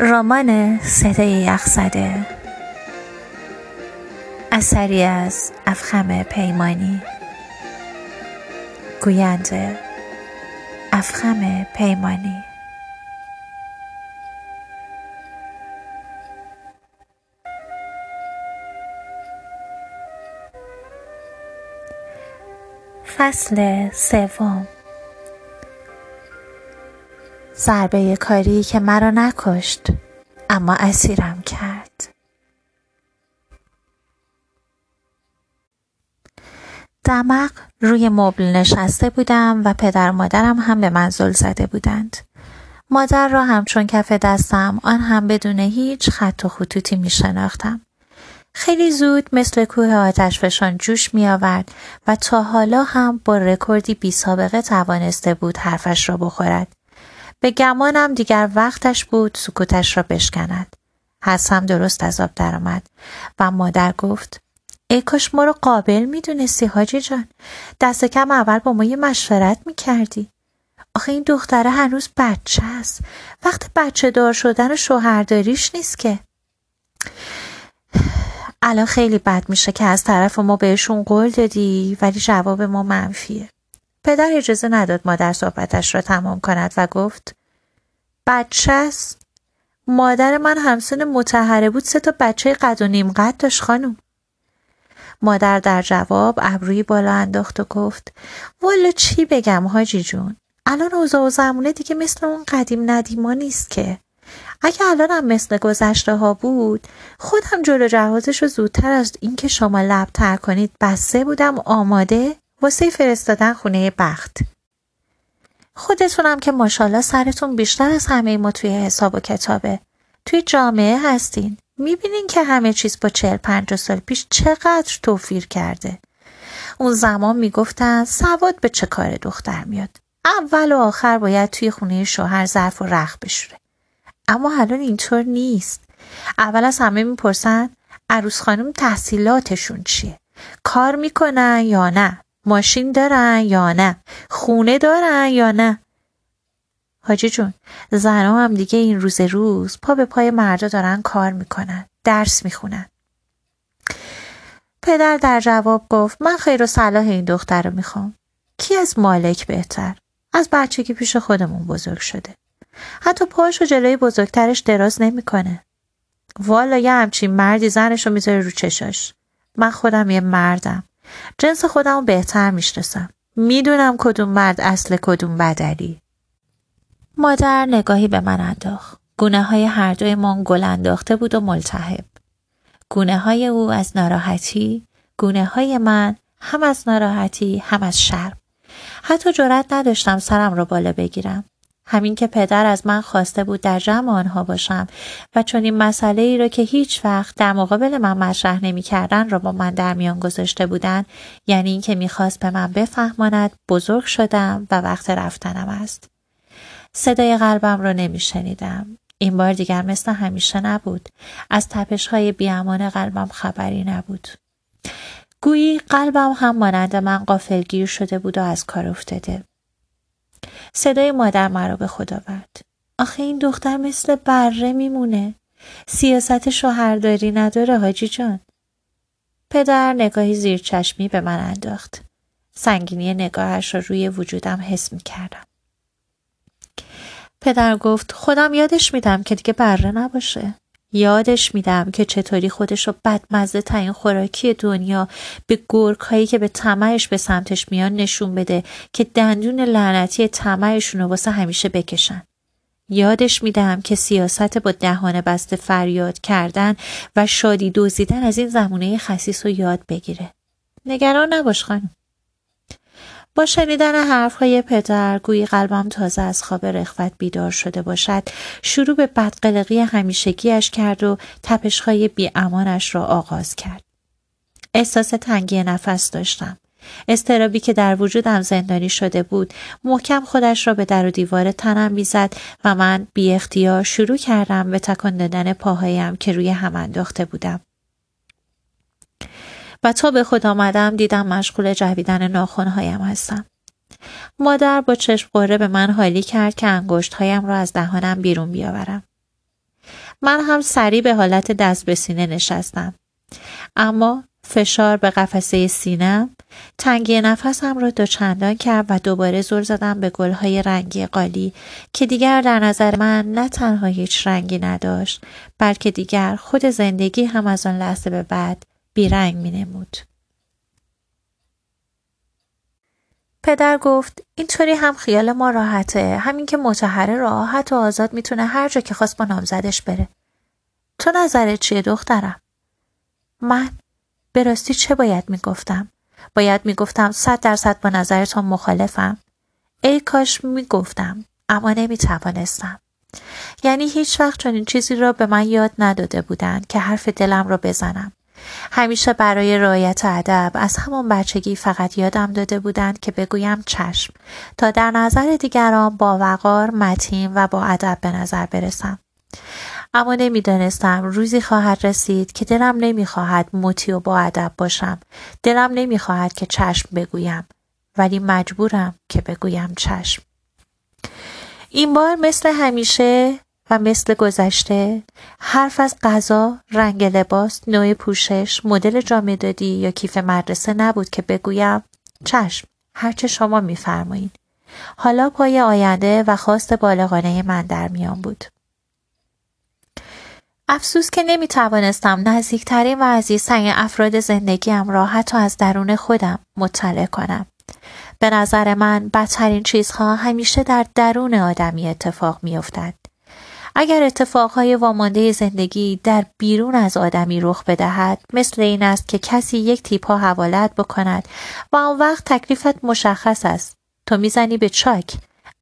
رمان صدای یخزده. اثری از افخم پیمانی. گوینده افخم پیمانی. فصل سوم. ضربه کاری که مرا نکشت اما اسیرم کرد دمق روی مبل نشسته بودم و پدر مادرم هم به منزل زده بودند مادر را همچون کف دستم آن هم بدون هیچ خط و خطوطی می شناختم. خیلی زود مثل کوه آتش فشان جوش می آورد و تا حالا هم با رکوردی بی سابقه توانسته بود حرفش را بخورد. به گمانم دیگر وقتش بود سکوتش را بشکند. حسم درست از آب درآمد. و مادر گفت ای کاش ما رو قابل می‌دونستی حاجی جان. دست کم اول با ما یه مشورت می‌کردی. آخه این دختره هنوز بچه است. وقت بچه دار شدن و شوهرداریش نیست که. الان خیلی بد میشه که از طرف ما بهشون قول دادی ولی جواب ما منفیه. پدر اجازه نداد مادر صحبتش را تمام کند و گفت بچه است. مادر من همسن متحره بود سه تا بچه قد و نیم قد داشت خانم. مادر در جواب ابروی بالا انداخت و گفت والا چی بگم حاجی جون؟ الان اوضاع و زمونه دیگه مثل اون قدیم ندیما نیست که. اگه الانم مثل گذشته ها بود خودم جلو جهازش رو زودتر از اینکه شما لب تر کنید بسته بودم آماده؟ واسه فرستادن خونه بخت. خودتونم که ماشاءالله سرتون بیشتر از همه ما توی حساب و کتابه. توی جامعه هستین. می‌بینین که همه چیز با چهل پنج سال پیش چقدر توفیر کرده. اون زمان می‌گفتن سواد به چه کار دختر میاد. اول و آخر باید توی خونه شوهر ظرف و رخ بشوره. اما الان اینطور نیست. اول از همه می‌پرسن عروس خانم تحصیلاتشون چیه؟ کار می‌کنن یا نه؟ ماشین دارن یا نه؟ خونه دارن یا نه؟ حاجی جون زنها هم دیگه این روز روز پا به پای مردا دارن کار می‌کنن درس می‌خونن. پدر در جواب گفت من خیر و صلاح این دختر رو می‌خوام. کی از مالک بهتر؟ از بچگی پیش خودمون بزرگ شده. حتی پاش و جلوی بزرگترش دراز نمی‌کنه. والا یه همچین مردی زنش رو می‌ذاره رو چشاش. من خودم یه مردم. جنس خودم رو بهتر می‌شناسم. می‌دونم کدوم مرد اصل کدوم بدلی. مادر نگاهی به من انداخت. گونه های هر دوی من گل انداخته بود و ملتهب. گونه های او از ناراحتی گونه های من هم از ناراحتی هم از شرم. حتی جرأت نداشتم سرم را بالا بگیرم. همین که پدر از من خواسته بود در جمع آنها باشم و چون این مسئله ای را که هیچ وقت در مقابل من مطرح نمی کردن را با من در میان گذاشته بودند یعنی اینکه می‌خواست به من بفهماند بزرگ شدم و وقت رفتنم است صدای قلبم را نمی شنیدم. این بار دیگر مثل همیشه نبود. از تپش های بیامان قلبم خبری نبود. گویی قلبم هم مانند من قافلگیر شده بود و از کار افتاده. صدای مادر مرا به خدا برد. آخه این دختر مثل بره میمونه. سیاست شوهرداری نداره حاجی جان. پدر نگاهی زیر چشمی به من انداخت. سنگینی نگاهش را روی وجودم حس می کردم. پدر گفت خودم یادش میدم که دیگه بره نباشه. یادش میدم که چطوری خودش رو بدمزه ترین خوراکی دنیا به گرگ هایی که به طمعش به سمتش میان نشون بده که دندون لعنتی طمعشون رو واسه همیشه بکشن. یادش میدم که سیاست با دهان بسته فریاد کردن و شادی دزدیدن از این زمونه خسیس رو یاد بگیره. نگران نباش خانم. با شنیدن حرفهای پدر گویی قلبم تازه از خواب رخوت بیدار شده باشد. شروع به بدقلقی همیشگیش کرد و تپشهای بیامانش را آغاز کرد. احساس تنگی نفس داشتم. استرابی که در وجودم زندانی شده بود محکم خودش را به در و دیوار تنم می‌زد و من بی اختیار شروع کردم به تکان دادن پاهایم که روی هم انداخته بودم. و تا به خود آمدم دیدم مشغول جویدن ناخونهایم هستم. مادر با چشم قره به من حالی کرد که انگشتهایم را از دهانم بیرون بیاورم. من هم سریع به حالت دست به سینه نشستم اما فشار به قفسه سینم تنگی نفسم را دوچندان کرد و دوباره زل زدم به گلهای رنگی قالی که دیگر در نظر من نه تنها هیچ رنگی نداشت بلکه دیگر خود زندگی هم از آن لحظه به بعد بیرنگ می نمود. پدر گفت اینطوری هم خیال ما راحته. همین که متحره راحت و آزاد می‌تونه هر جا که خواست با نامزدش بره. تو نظرت چیه دخترم؟ من؟ به راستی چه باید می‌گفتم؟ باید می‌گفتم صد درصد با نظرتان مخالفم. ای کاش می‌گفتم اما نمی‌توانستم. یعنی هیچ وقت چنین چیزی را به من یاد نداده بودند که حرف دلم را بزنم. همیشه برای رعایت ادب از همان بچگی فقط یادم داده بودند که بگویم چشم تا در نظر دیگران با وقار متین و با ادب به نظر برسم. اما نمی‌دانستم روزی خواهد رسید که دلم نمی‌خواهد مطیع و با ادب باشم. دلم نمی‌خواهد که چشم بگویم ولی مجبورم که بگویم چشم. این بار مثل همیشه و مثل گذشته حرف از غذا، رنگ لباس، نوع پوشش، مدل جامعه دادی یا کیف مدرسه نبود که بگویم چشم هرچه شما میفرمایید. حالا پای آینده و خواست بالغانه من در میان بود. افسوس که نمی توانستم نزدیکترین و عزیزترین افراد زندگیم را حتی از درون خودم مطلع کنم. به نظر من بدترین چیزها همیشه در درون آدمی اتفاق می افتد. اگر اتفاقهای وامانده زندگی در بیرون از آدمی رخ بدهد مثل این است که کسی یک تیپا حوالت بکند و آن وقت تکلیفت مشخص است. تو می‌زنی به چاک.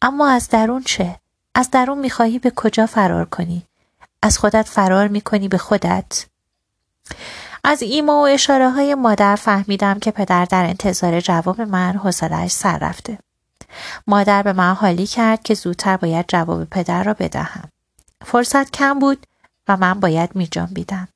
اما از درون چه؟ از درون می‌خواهی به کجا فرار کنی؟ از خودت فرار می‌کنی به خودت. از ایما و اشاره های مادر فهمیدم که پدر در انتظار جواب من حوصلهاش سر رفته. مادر به من حالی کرد که زودتر باید جواب پدر را بدهم. فرصت کم بود و من باید می جنبیدم.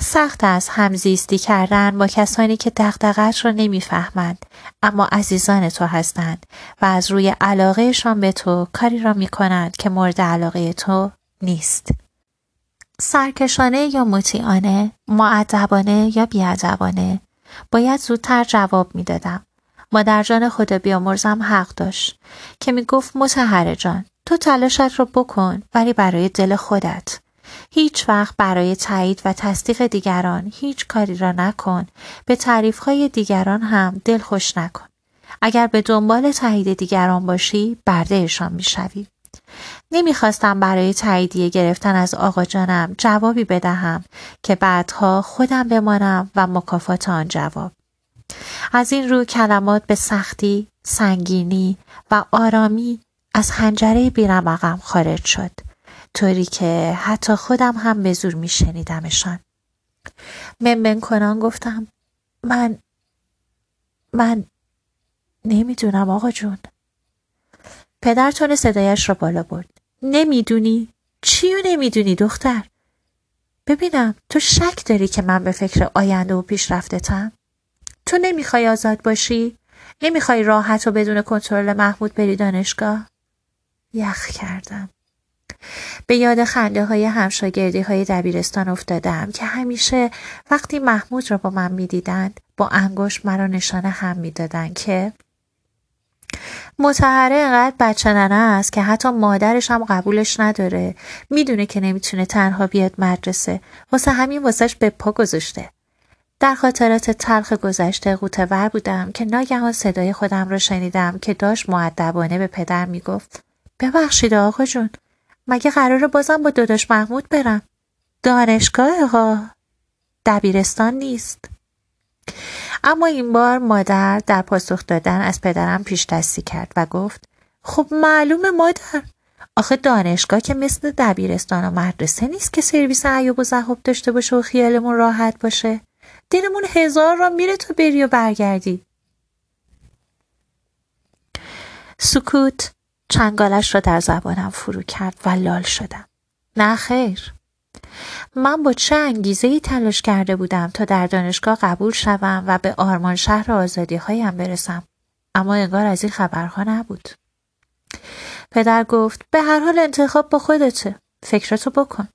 سخت است همزیستی کردن با کسانی که دقدقت را نمی‌فهمند اما عزیزان تو هستند و از روی علاقهشان به تو کاری را می کنند که مورد علاقه تو نیست. سرکشانه یا مطیعانه، معدبانه یا بیادبانه باید زودتر جواب می‌دادم. مادر جان خدا بیامرزم حق داشت که می گفت متحره جان تو تلاشت را بکن ولی برای دل خودت. هیچ وقت برای تایید و تصدیق دیگران هیچ کاری را نکن. به تعریفهای دیگران هم دل خوش نکن. اگر به دنبال تایید دیگران باشی بردهشان می‌شوی. نمی‌خواستم برای تاییدیه گرفتن از آقا جانم جوابی بدهم که بعدها خودم بمانم و مکافات آن جواب. از این رو کلمات به سختی، سنگینی و آرامی از حنجره بیرمقم خارج شد طوری که حتی خودم هم به زور می شنیدمشان ممن کنان گفتم من من نمی‌دونم آقا جون پدر تون صدایش را بالا برد نمی‌دونی؟ چی و نمی‌دونی دختر؟ ببینم تو شک داری که من به فکر آینده و پیشرفتتم؟ تو نمی‌خوای آزاد باشی؟ نمی‌خوای راحت و بدون کنترل محمود بری دانشگاه؟ یخ کردم. به یاد خنده های همشاگردی های دبیرستان افتادم که همیشه وقتی محمود را با من می‌دیدند با انگشت مرا نشانه هم می‌دادند که متحره انقدر بچه ننه است که حتی مادرش هم قبولش نداره. می‌دونه که نمی‌تونه تنها بیاد مدرسه. واسه همین واسهش به پا گذاشته. در خاطرات تلخ گذشته قوتور بودم که ناگهان صدای خودم را شنیدم که داشت معدبانه به پدر می‌گفت. ببخشید آقا جون. مگه قراره بازم با داداش محمود برم؟ دانشگاه ها دبیرستان نیست. اما این بار مادر در پاسخ دادن از پدرم پیش دستی کرد و گفت خب معلومه مادر. آخه دانشگاه که مثل دبیرستان و مدرسه نیست که سرویس عیوب و زهاب داشته باشه و خیالمون راحت باشه. دلمون هزار را میره تو بری و برگردی. سکوت چنگالش را در زبانم فرو کرد و لال شدم. نه خیر. من با چه انگیزه ای تلاش کرده بودم تا در دانشگاه قبول شوم و به آرمان شهر آزادی هایم برسم. اما انگار از این خبرها نبود. پدر گفت به هر حال انتخاب با خودته. فکراتو بکن.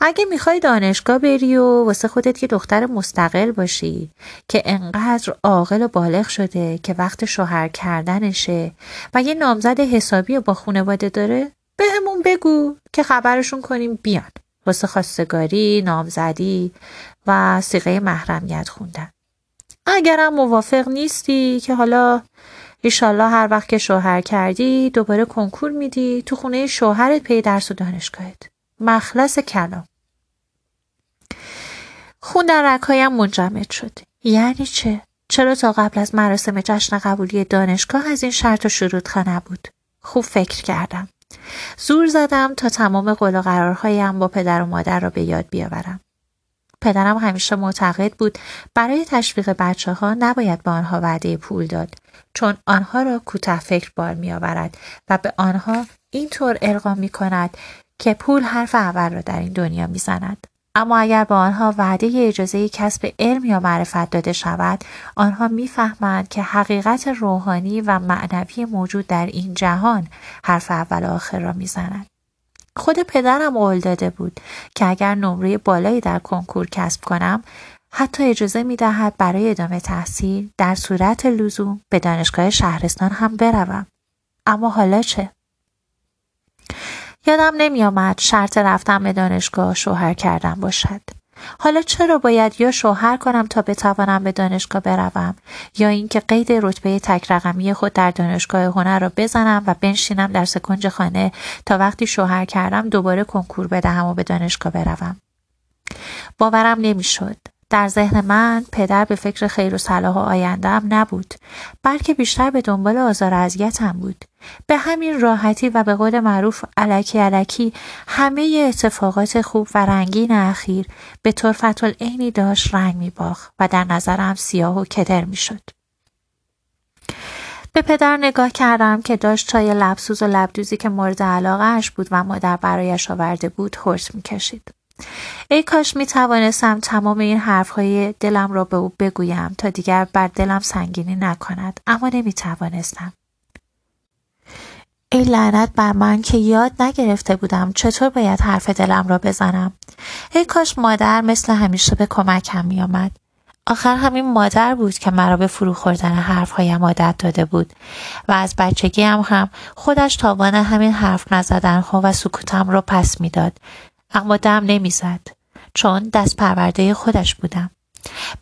اگه می‌خوای دانشگاه بری و واسه خودت یه دختر مستقل باشی که انقدر عاقل و بالغ شده که وقت شوهر کردنشه و یه نامزد حسابی با خونواده داره بهمون بگو که خبرشون کنیم بیان. واسه خواستگاری، نامزدی و سیغه محرمیت خوندن. اگرم موافق نیستی که حالا ایشالله هر وقت که شوهر کردی دوباره کنکور میدی تو خونه شوهرت پی درس و دانشگاهت. مخلص کلام. خون در رکایم منجمد شد. یعنی چه؟ چرا تا قبل از مراسم جشن قبولی دانشگاه از این شرط و شروط نبود؟ خوب فکر کردم. زور زدم تا تمام قول و قرارهایم با پدر و مادر را به یاد بیاورم. پدرم همیشه معتقد بود برای تشویق بچه ها نباید به آنها وعده پول داد چون آنها را کوته فکر بار می آورد و به آنها اینطور القا می کند که پول حرف اول را در این دنیا می زند. اما اگر به آنها وعده اجازه کسب علم یا معرفت داده شود آنها می‌فهمند که حقیقت روحانی و معنوی موجود در این جهان حرف اول و آخر را می‌زند خود پدرم قول داده بود که اگر نمره بالایی در کنکور کسب کنم حتی اجازه می دهد برای ادامه تحصیل در صورت لزوم به دانشگاه شهرستان هم بروم. اما حالا چه؟ یادم نمی آمد شرط رفتن به دانشگاه شوهر کردن باشد. حالا چرا باید یا شوهر کنم تا بتوانم به دانشگاه بروم یا اینکه قید رتبه تک رقمی خود در دانشگاه هنر را بزنم و بنشینم در سکنج خانه تا وقتی شوهر کردم دوباره کنکور بدهم و به دانشگاه بروم باورم نمی‌شد در ذهن من پدر به فکر خیر و صلاح و آیندهم نبود بلکه بیشتر به دنبال آزار اذیتم بود. به همین راحتی و به قول معروف علکی علکی همه اتفاقات خوب و رنگین اخیر به طرفت العینی داشت رنگ میباخت و در نظرم سیاه و کدر می‌شد. به پدر نگاه کردم که داشت چای لبسوز و لبدوزی که مورد علاقهش بود و مادر برایش آورده بود هرس می‌کشید. ای کاش می توانستم تمام این حرفهای دلم را به او بگویم تا دیگر بر دلم سنگینی نکند اما نمی توانستم. ای لعنت بر من که یاد نگرفته بودم چطور باید حرف دلم را بزنم. ای کاش مادر مثل همیشه به کمکم می آمد. آخر همین مادر بود که مرا به فرو خوردن حرفهایم عادت داده بود و از بچگی هم, هم خودش تاوان همین حرف نزدن ها و سکوتم را پس می‌داد اما دم نمی‌زد چون دست پرورده خودش بودم.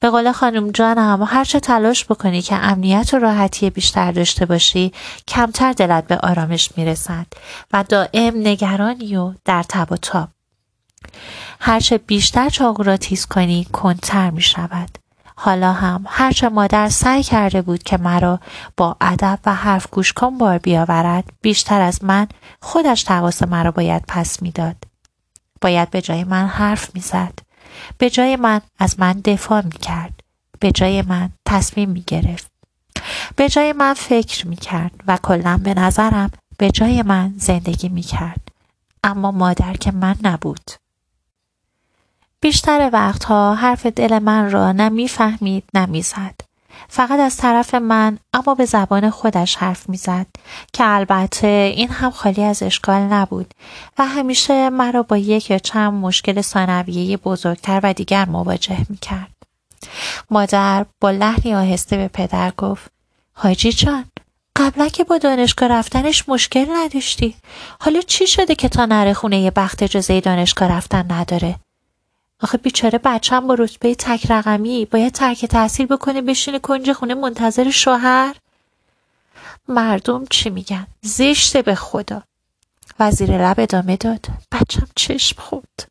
به قول خانم جانم هرچه تلاش بکنی که امنیت و راحتی بیشتر داشته باشی کمتر دلت به آرامش می‌رسد و دائم نگرانی و در تب و تاب. هرچه بیشتر چاقو را تیز کنی کنتر می شود حالا هم هرچه مادر سعی کرده بود که مرا با ادب و حرف گوش کن بار بیاورد بیشتر از من خودش تقاس مرا باید پس می‌داد. باید به جای من حرف می‌زد به جای من از من دفاع می کرد. به جای من تصمیم می گرفت. به جای من فکر می کرد و کلا به نظرم به جای من زندگی می کرد. اما مادر که من نبود. بیشتر وقتها حرف دل من را نه می‌فهمید نه می‌زد. فقط از طرف من اما به زبان خودش حرف می‌زد که البته این هم خالی از اشکال نبود. و همیشه مرا با یک یا چند مشکل ثانویه بزرگتر و دیگر مواجه می‌کرد. مادر با لحنی آهسته به پدر گفت حاجی جان قبلا که با دانشگاه رفتنش مشکل نداشتی. حالا چی شده که تا نره خونه یه بخت اجازه دانشگاه رفتن نداره؟ آخه بیچاره بچم با رتبه تک رقمی باید ترک تحصیل بکنه بشینه کنج خونه منتظر شوهر؟ مردم چی میگن؟ زشته به خدا. وزیر لب ادامه داد. بچم چشم خود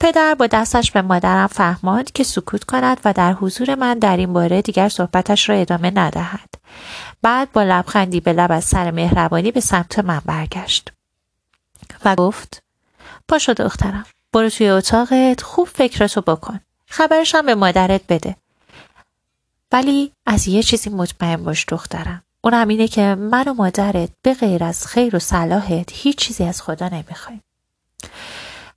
پدر با دستش به مادرم فهماند که سکوت کند و در حضور من در این باره دیگر صحبتش را ادامه ندهد. بعد با لبخندی به لب از سر مهربانی به سمت من برگشت و گفت پاشو دخترم. برو توی اتاقت خوب فکرتو بکن. خبرشم به مادرت بده. ولی از یه چیزی مطمئن باش دخترم. اونم اینه که من و مادرت به غیر از خیر و صلاحت هیچ چیزی از خدا نمی‌خوایم.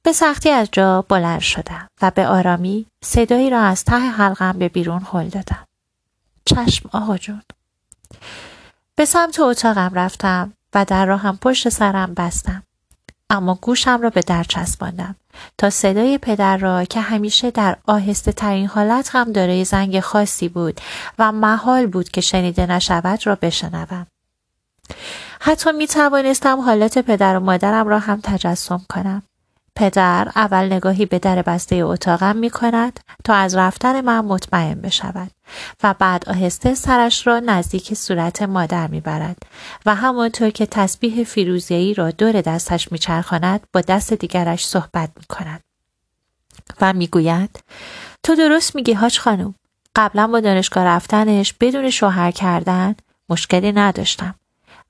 به سختی از جا بلند شدم و به آرامی صدایی را از ته حلقم به بیرون هل دادم. چشم آقا جون. به سمت اتاقم رفتم و در راهم پشت سرم بستم. اما گوشم را به در چسباندم. تا صدای پدر را که همیشه در آهسته ترین حالت هم دارای زنگ خاصی بود و محال بود که شنیده نشود را بشنوم. حتی می توانستم حالت پدر و مادرم را هم تجسم کنم. پدر اول نگاهی به در بسته اتاقم می کند تا از رفتن من مطمئن بشود و بعد آهسته سرش را نزدیک صورت مادر می برد و همانطور که تسبیح فیروزیایی را دور دستش می چرخاند با دست دیگرش صحبت می کند و می گوید تو درست میگی هاش خانم. قبلا با دانشگاه رفتنش بدون شوهر کردن مشکلی نداشتم.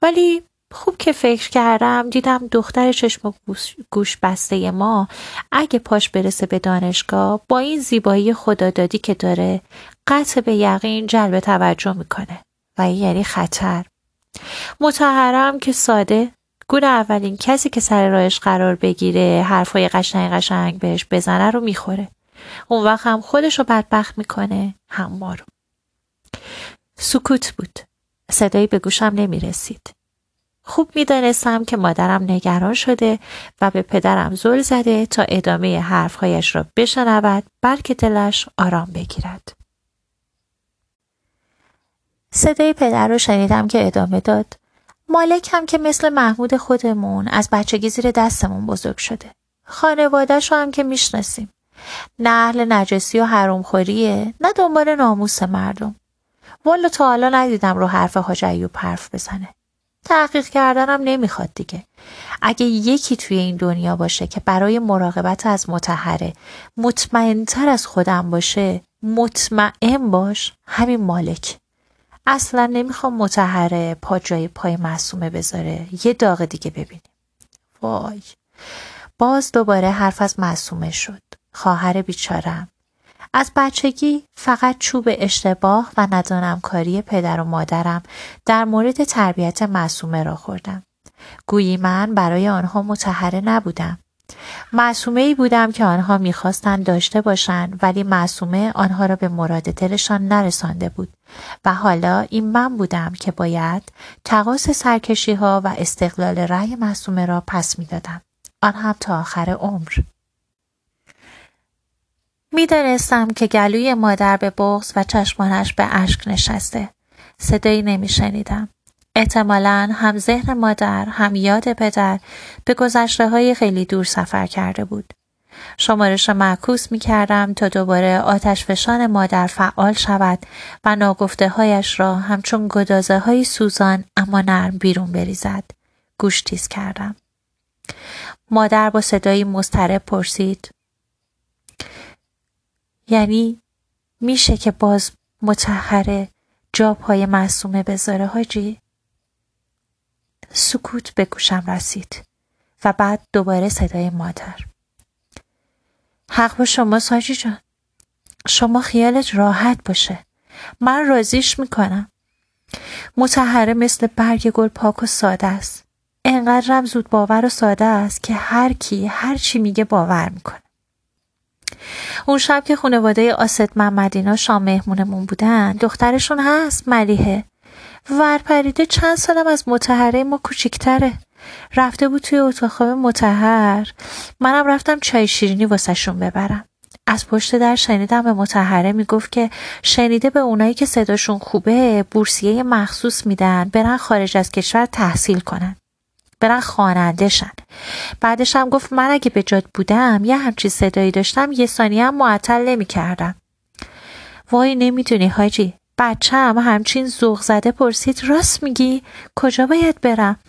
ولی خوب که فکر کردم دیدم دختر چشم و گوش بسته ما اگه پاش برسه به دانشگاه با این زیبایی خدادادی که داره قطع به یقین جلب توجه می‌کنه. و این یعنی خطر. متحرم که ساده گور اولین کسی که سر راهش قرار بگیره حرفای قشنگ قشنگ بهش بزنه رو می‌خوره. اون وقت هم خودش رو بدبخت می‌کنه هم ما رو. سکوت بود. صدایی به گوشم نمی‌رسید. خوب می‌دانستم که مادرم نگران شده و به پدرم زل زده تا ادامه حرفهایش را بشنود بلکه دلش آرام بگیرد. صدای پدر رو شنیدم که ادامه داد. مالک هم که مثل محمود خودمون از بچگی زیر دستمون بزرگ شده. خانوادهش هم که می‌شناسیم. نه نجسی و حرومخوریه نه دنبال ناموس مردم. والا تا حالا ندیدم رو حرف حاج ایوب حرف بزنه. تحقیق کردنم نمی‌خواد دیگه. اگه یکی توی این دنیا باشه که برای مراقبت از متحره مطمئنتر از خودم باشه مطمئن باش همین مالک. اصلا نمی‌خوام متحره پا جای پای معصومه بذاره. یه داغ دیگه ببینیم. وای. باز دوباره حرف از معصومه شد. خواهر بیچارم. از بچگی فقط چوب اشتباه و ندانم کاری پدر و مادرم در مورد تربیت معصومه را خوردم. گویی من برای آنها متحره نبودم. معصومه ای بودم که آنها می‌خواستند داشته باشند ولی معصومه آنها را به مراد دلشان نرسانده بود و حالا این من بودم که باید تقاس سرکشی ها و استقلال رأی معصومه را پس می‌دادم آن هم تا آخر عمر می‌دانستم که گلوی مادر به بغز و چشمانش به اشک نشسته. صدایی نمیشنیدم. احتمالا هم ذهن مادر هم یاد پدر به گذشته های خیلی دور سفر کرده بود. شمارش معکوس می کردم تا دوباره آتش فشان مادر فعال شود و ناگفته هایش را همچون گدازه های سوزان اما نرم بیرون بریزد. گوش تیز کردم. مادر با صدایی مضطرب پرسید یعنی میشه که باز متحره جا پای معصومه بذاره حاجی؟ سکوت به گوشم رسید و بعد دوباره صدای مادر. حق با شما ساجی جان. شما خیالت راحت باشه. من رازیش می‌کنم. متحره مثل برگ گل پاک و ساده است. انقدرم زود باور و ساده است که هر کی هر چی میگه باور می‌کنه. اون شب که خانواده آسد محمدینا شام مهمونمون بودن دخترشون هست ملیحه. ورپریده چند سالم از متحره ما کوچیکتره. رفته بود توی اتاق خواب متحر. منم رفتم چای شیرینی واسهشون ببرم. از پشت در شنیدم به متحره می‌گفت که شنیده به اونایی که صداشون خوبه بورسیه مخصوص میدن برن خارج از کشور تحصیل کنن. برن خواننده شن. بعدش هم گفت من اگه به جاد بودم یه همچی صدایی داشتم یه ثانیه هم معطل نمی کردم. وای نمی‌دونی حاجی بچه هم همچین زوغ زده پرسید راست میگی؟ کجا باید برم؟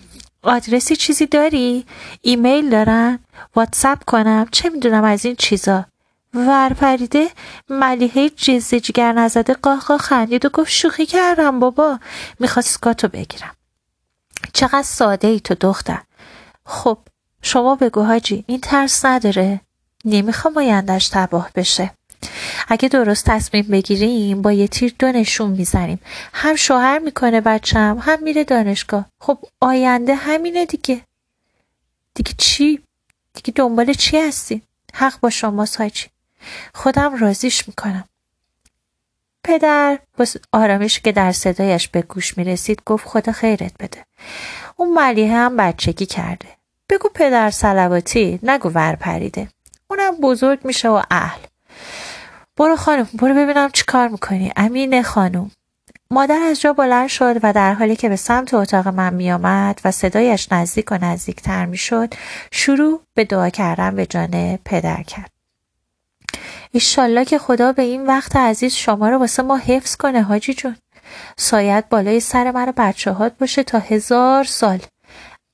آدرسی چیزی داری؟ ایمیل دارن واتساپ کنم؟ چه می‌دونم از این چیزا؟ ورپریده ملیحه جزه جگر نزده قاه خندید و گفت شوخی کردم بابا می‌خواست کاتو بگیرم. چقدر ساده ای تو دختر. خب شما بگو حاجی این ترس نداره؟ نمی‌خوام آیندهش تباه بشه. اگه درست تصمیم بگیریم با یه تیر دو نشون می‌زنیم. هم شوهر می‌کنه بچم هم میره دانشگاه. خب آینده همینه دیگه. دیگه چی؟ دیگه دنبال چی هستی؟ حق با شما ساجی خودم رازیش می‌کنم. پدر با آرامش که در صدایش به گوش می رسید گفت خدا خیرت بده. اون ملیه هم بچگی کرده. بگو پدر سلواتی نگو ور پریده. اونم بزرگ میشه و اهل. برو خانم برو ببینم چی کار می‌کنی. امین خانم. مادر از جا بلند شد و در حالی که به سمت اتاق من میآمد و صدایش نزدیک و نزدیکتر می‌شد شروع به دعا کردن به جان پدر کرد. ایشالله که خدا به این وقت عزیز شما رو واسه ما حفظ کنه حاجی جون. سایت بالای سر من بچه هات باشه تا هزار سال.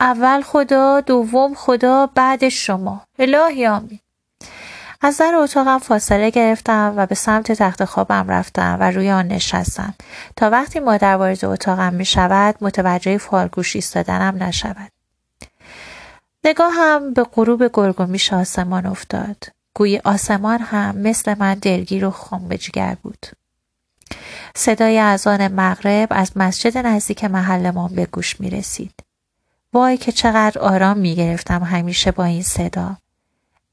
اول خدا دوم خدا بعد شما. الهی آمین. از در اتاقم فاصله گرفتم و به سمت تخت خوابم رفتم و روی آن نشستم. تا وقتی مادر وارد اتاقم می شود متوجه فالگوش ایستادنم نشود. نگاهم به غروب گرگومیش آسمان افتاد. گویی آسمان هم مثل من دلگیر و خم به جگر بود. صدای اذان مغرب از مسجد نزدیک محلمان به گوش می رسید. وای که چقدر آرام می گرفتم همیشه با این صدا.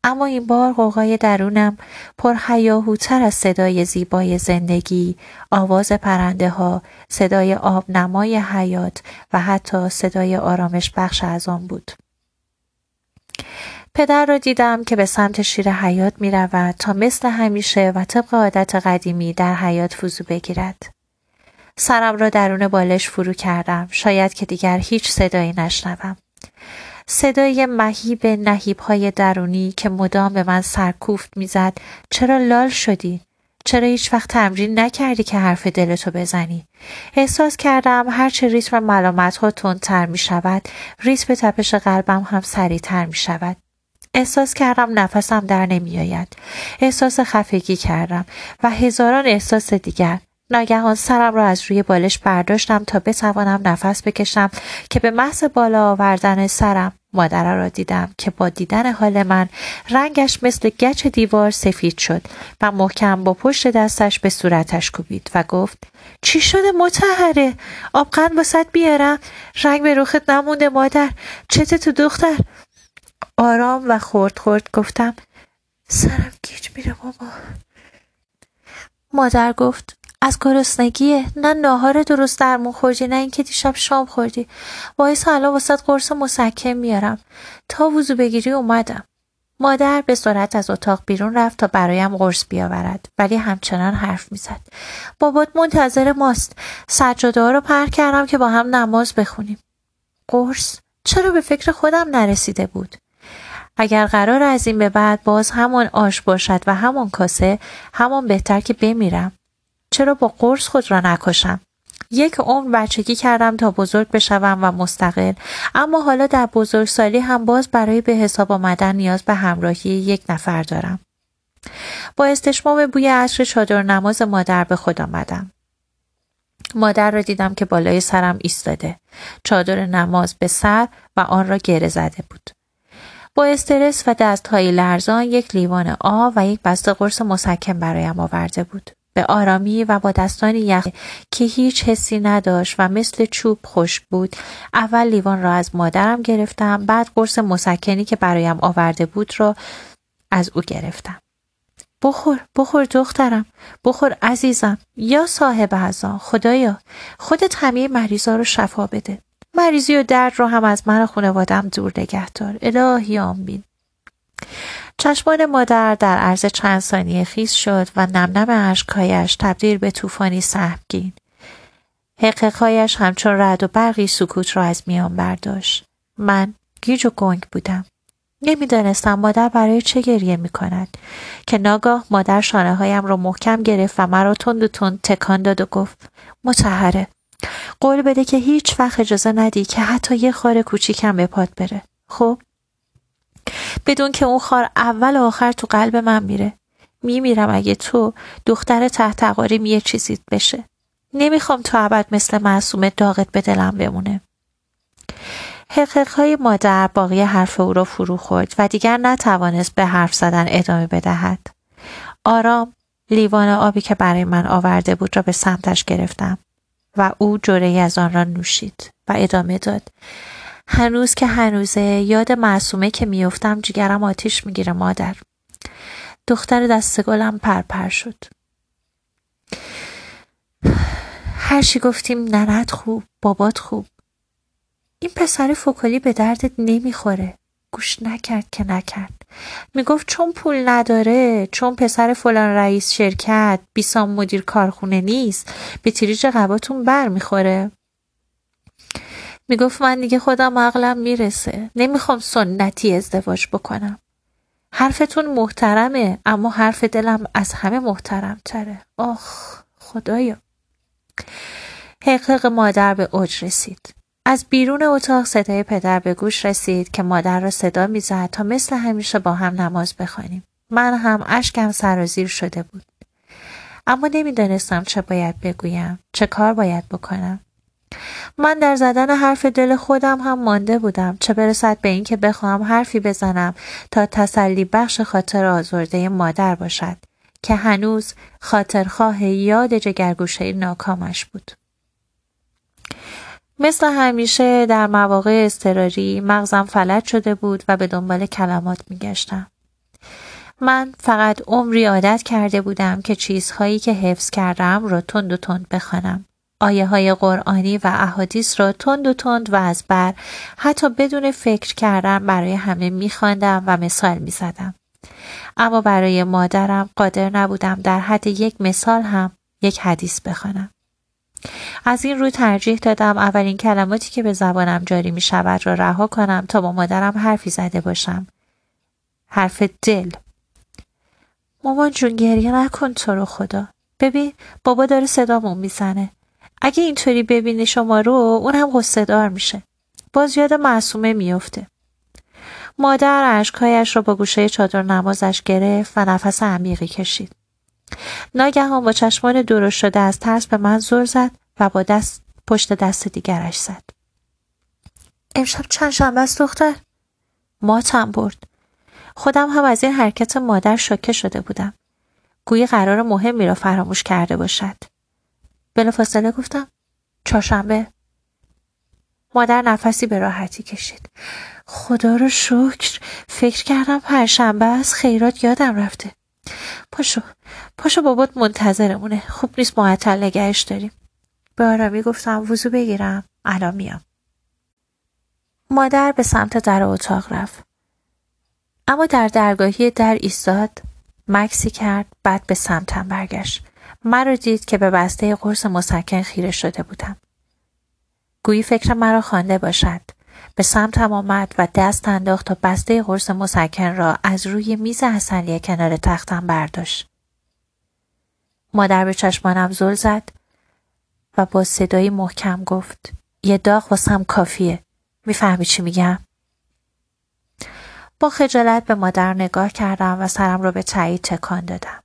اما این بار قوقای درونم پر حیاهوتر از صدای زیبای زندگی، آواز پرنده ها، صدای آب نمای حیات و حتی صدای آرامش بخش از آن بود. پدر را دیدم که به سمت شیر حیات می رود تا مثل همیشه و طبق عادت قدیمی در حیات فوزو بگیرد. سرم را درون بالش فرو کردم شاید که دیگر هیچ صدایی نشنوم. صدای مهیب نهیب های درونی که مدام به من سرکوفت می‌زد چرا لال شدی؟ چرا هیچ وقت تمرین نکردی که حرف دلتو بزنی؟ احساس کردم هرچه ریتم ملامت ها تندتر می شود ریتم تپش قلبم هم سریعتر می شود. احساس کردم نفسم در نمیآید. احساس خفگی کردم و هزاران احساس دیگر. ناگهان سرم را از روی بالش برداشتم تا بتوانم نفس بکشم که به محض بالا آوردن سرم مادر را دیدم که با دیدن حال من رنگش مثل گچ دیوار سفید شد و محکم با پشت دستش به صورتش کوبید و گفت چی شده متحره آبقند واسط بیارم؟ رنگ به روخت نمونده مادر. چته تو دختر؟ آرام و خورد خورد گفتم سرم گیج میره بابا. مادر گفت از گرسنگیه نه ناهار درست درمون خوردی نه اینکه دیشب شام خوردی. وایس الان واسط قرص مسکن میارم. تا وضو بگیری اومدم. مادر به سرعت از اتاق بیرون رفت تا برایم قرص بیاورد ولی همچنان حرف می‌زد. بابات منتظر ماست. سجاده رو پر کردم که با هم نماز بخونیم. قرص؟ چرا به فکر خودم نرسیده بود؟ اگر قرار از این به بعد باز همان آش باشد و همان کاسه همان بهتر که بمیرم. چرا با قرص خود را نکشم؟ یک عمر بچگی کردم تا بزرگ بشوم و مستقل. اما حالا در بزرگسالی هم باز برای به حساب آمدن نیاز به همراهی یک نفر دارم. با استشمام بوی عصر چادر نماز مادر به خود آمدم. مادر را دیدم که بالای سرم ایستاده. چادر نماز به سر و آن را گره زده بود. با استرس و دستهای لرزان یک لیوان آب و یک بسته قرص مسکن برایم آورده بود. به آرامی و با دستانی یخ که هیچ حسی نداشت و مثل چوب خشک بود اول لیوان را از مادرم گرفتم بعد قرص مسکنی که برایم آورده بود را از او گرفتم. بخور بخور دخترم بخور عزیزم یا صاحب ازا خدایا خودت همه مریضا رو شفا بده. مریضی و درد رو هم از من خانوادم دور نگه دار. الهی آمین. چشمان مادر در عرض چند ثانیه خیز شد و نم نم اشکهایش تبدیل به طوفانی سهمگین. حققهایش همچون رد و برقی سکوت را از میان برداشت. من گیج و گنگ بودم. نمی‌دانستم مادر برای چه گریه می کند که ناگاه مادر شانه هایم را محکم گرفت و مرا تند و تند تکان داد و گفت متحره قول بده که هیچ وقت اجازه ندی که حتی یه خار کوچیکم به پاد بره. خب؟ بدون که اون خار اول و آخر تو قلب من میره. میمیرم اگه تو دختر تحت تقاریم یه چیزی بشه. نمی‌خوام تو ابد مثل معصوم داغت به دلم بمونه. های مادر باقی حرف او را فرو خورد و دیگر نتوانست به حرف زدن ادامه بدهد. آرام لیوان آبی که برای من آورده بود را به سمتش گرفتم. و او جوره از آن را نوشید و ادامه داد. هنوز که هنوزه یاد معصومه که میفتم جگرم آتیش می‌گیره مادر. دختر دست گلم پرپر شد. هرچی گفتیم ننت خوب بابات خوب. این پسر فکلی به دردت نمی‌خوره. گوش نکرد که نکرد. می‌گفت چون پول نداره چون پسر فلان رئیس شرکت بیسام مدیر کارخونه نیست به تریج قباتون بر می‌خوره می‌گفت من دیگه خودم عقلم می‌رسه. نمی‌خوام سنتی ازدواج بکنم. حرفتون محترمه اما حرف دلم از همه محترم تره آخ خدایا. حقق مادر به اوج رسید. از بیرون اتاق صدای پدر به گوش رسید که مادر را صدا می‌زد تا مثل همیشه با هم نماز بخوانیم. من هم اشکم سرازیر شده بود. اما نمی‌دانستم چه باید بگویم چه کار باید بکنم. من در زدن حرف دل خودم هم مانده بودم چه برسد به اینکه بخواهم حرفی بزنم تا تسلی بخش خاطر آزرده مادر باشد که هنوز خاطرخواه یاد جگرگوشه ناکامش بود. مثل همیشه در مواقع استراری مغزم فلج شده بود و به دنبال کلمات میگشتم. من فقط عمری عادت کرده بودم که چیزهایی که حفظ کردم را تند و تند بخوانم. آیه های قرآنی و احادیث را تند و تند و از بر حتی بدون فکر کردن برای همه میخواندم و مثال می‌زدم. اما برای مادرم قادر نبودم در حد یک مثال هم یک حدیث بخوانم. از این رو ترجیح دادم اولین کلماتی که به زبانم جاری می شود را رها کنم تا با مادرم حرفی زده باشم. حرف دل. مامان جون گریه نکن تو رو خدا. ببین بابا داره صدامون می‌زنه. اگه اینطوری ببینی شما رو اون هم دار میشه. باز یاد معصومه میفته. مادر اشکهایش را با گوشه چادر نمازش گرفت و نفس عمیقی کشید. ناگهان با چشمان درست شده از ترس به من زور زد و با دست پشت دست دیگرش زد. امشب چند شنبه است دختر؟ ماتم برد. خودم هم از این حرکت مادر شوکه شده بودم. گویی قرار مهمی را فراموش کرده باشد. بلافاصله گفتم چهارشنبه مادر نفسی به راحتی کشید خدا رو شکر فکر کردم پرشنبه است خیرات یادم رفته پاشو پاشو بابات منتظرمونه. خوب نیست معطل نگهش داریم. به آرامی گفتم وضو بگیرم. الان میام. مادر به سمت در اتاق رفت. اما در درگاهی در ایستاد مکسی کرد بعد به سمتم برگشت. مرا دید که به بسته قرص مسکن خیره شده بودم. گویی فکر مرا خوانده باشد. به سمتم آمد و دست انداخت تا بسته قرص مسکن را از روی میز حسنیه کنار تختم برداشت. مادر به چشمانم زل زد و با صدایی محکم گفت یه داغ واسم کافیه. می‌فهمی چی میگم؟ با خجالت به مادر نگاه کردم و سرم را به تایید تکان دادم.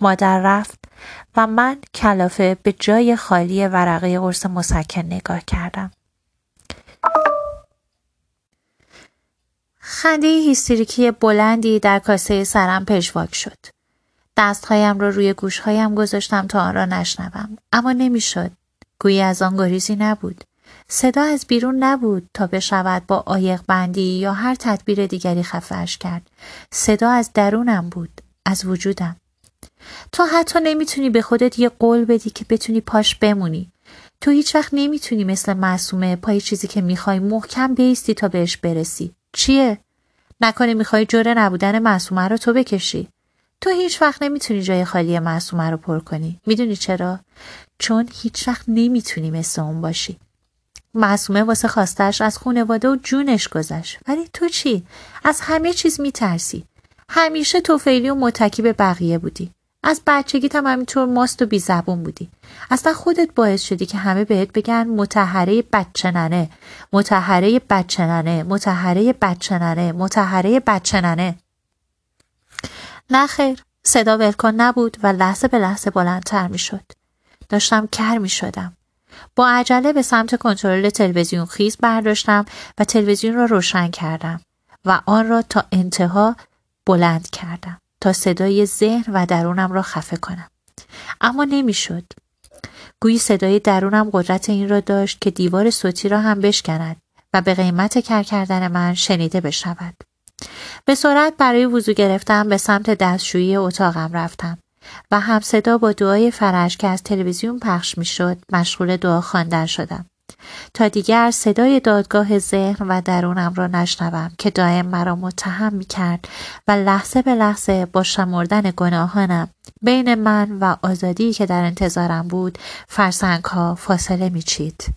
مادر رفت و من کلافه به جای خالی ورقه قرص مسکن نگاه کردم. خنده هیستریکی بلندی در کاسه سرم پژواک شد. دستهایم را روی گوشهایم گذاشتم تا آن را نشنوم. اما نمی‌شد. گویی از آن گریزی نبود. صدا از بیرون نبود تا بشود با آیق بندی یا هر تدبیر دیگری خفهش کرد. صدا از درونم بود از وجودم. تو حتی نمی‌تونی به خودت یه قول بدی که بتونی پاش بمونی. تو هیچ وقت نمی‌تونی مثل معصومه پای چیزی که می‌خوای محکم بیستی تا بهش برسی. چیه؟ نکنه می‌خوای جوره نبودن معصومه رو تو بکشی تو هیچ وقت نمی‌تونی جای خالی معصومه رو پر کنی می‌دونی چرا؟ چون هیچ وقت نمی‌تونی مثل اون باشی معصومه واسه خواستش از خونواده و جونش گذشت ولی تو چی؟ از همه چیز میترسی همیشه توفیلی و متکی به بقیه بودی از بچگیت هم همینطور ماست و بیزبون بودی اصلا خودت باعث شدی که همه بهت بگن متحره بچننه متحره بچننه متحره بچننه متحره بچننه نه خیر صدا ولکن نبود و لحظه به لحظه بلندتر می شد. داشتم کر می شدم. با عجله به سمت کنترل تلویزیون خیز برداشتم و تلویزیون را روشن کردم و آن را تا انتها بلند کردم. تا صدای ذهن و درونم را خفه کنم. اما نمی‌شد. گویی صدای درونم قدرت این را داشت که دیوار صوتی را هم بشکند و به قیمت کر کردن من شنیده بشود. به سرعت برای وضو گرفتم به سمت دستشویی اتاقم رفتم و هم صدا با دعای فرش که از تلویزیون پخش می‌شد مشغول دعا خواندن شدم. تا دیگر صدای دادگاه ذهن و درونم را نشنوم که دائم مرا متهم می کرد و لحظه به لحظه با شمردن گناهانم بین من و آزادی که در انتظارم بود فرسنگ ها فاصله می چید.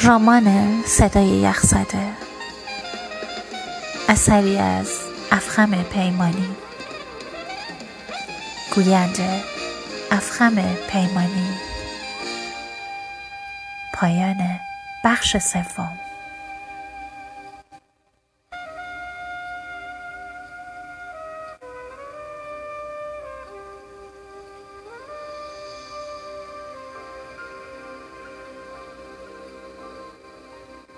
رمان صدای یخزده اثری از افخم پیمانی. گوینده افخم پیمانی. پایان بخش سوم.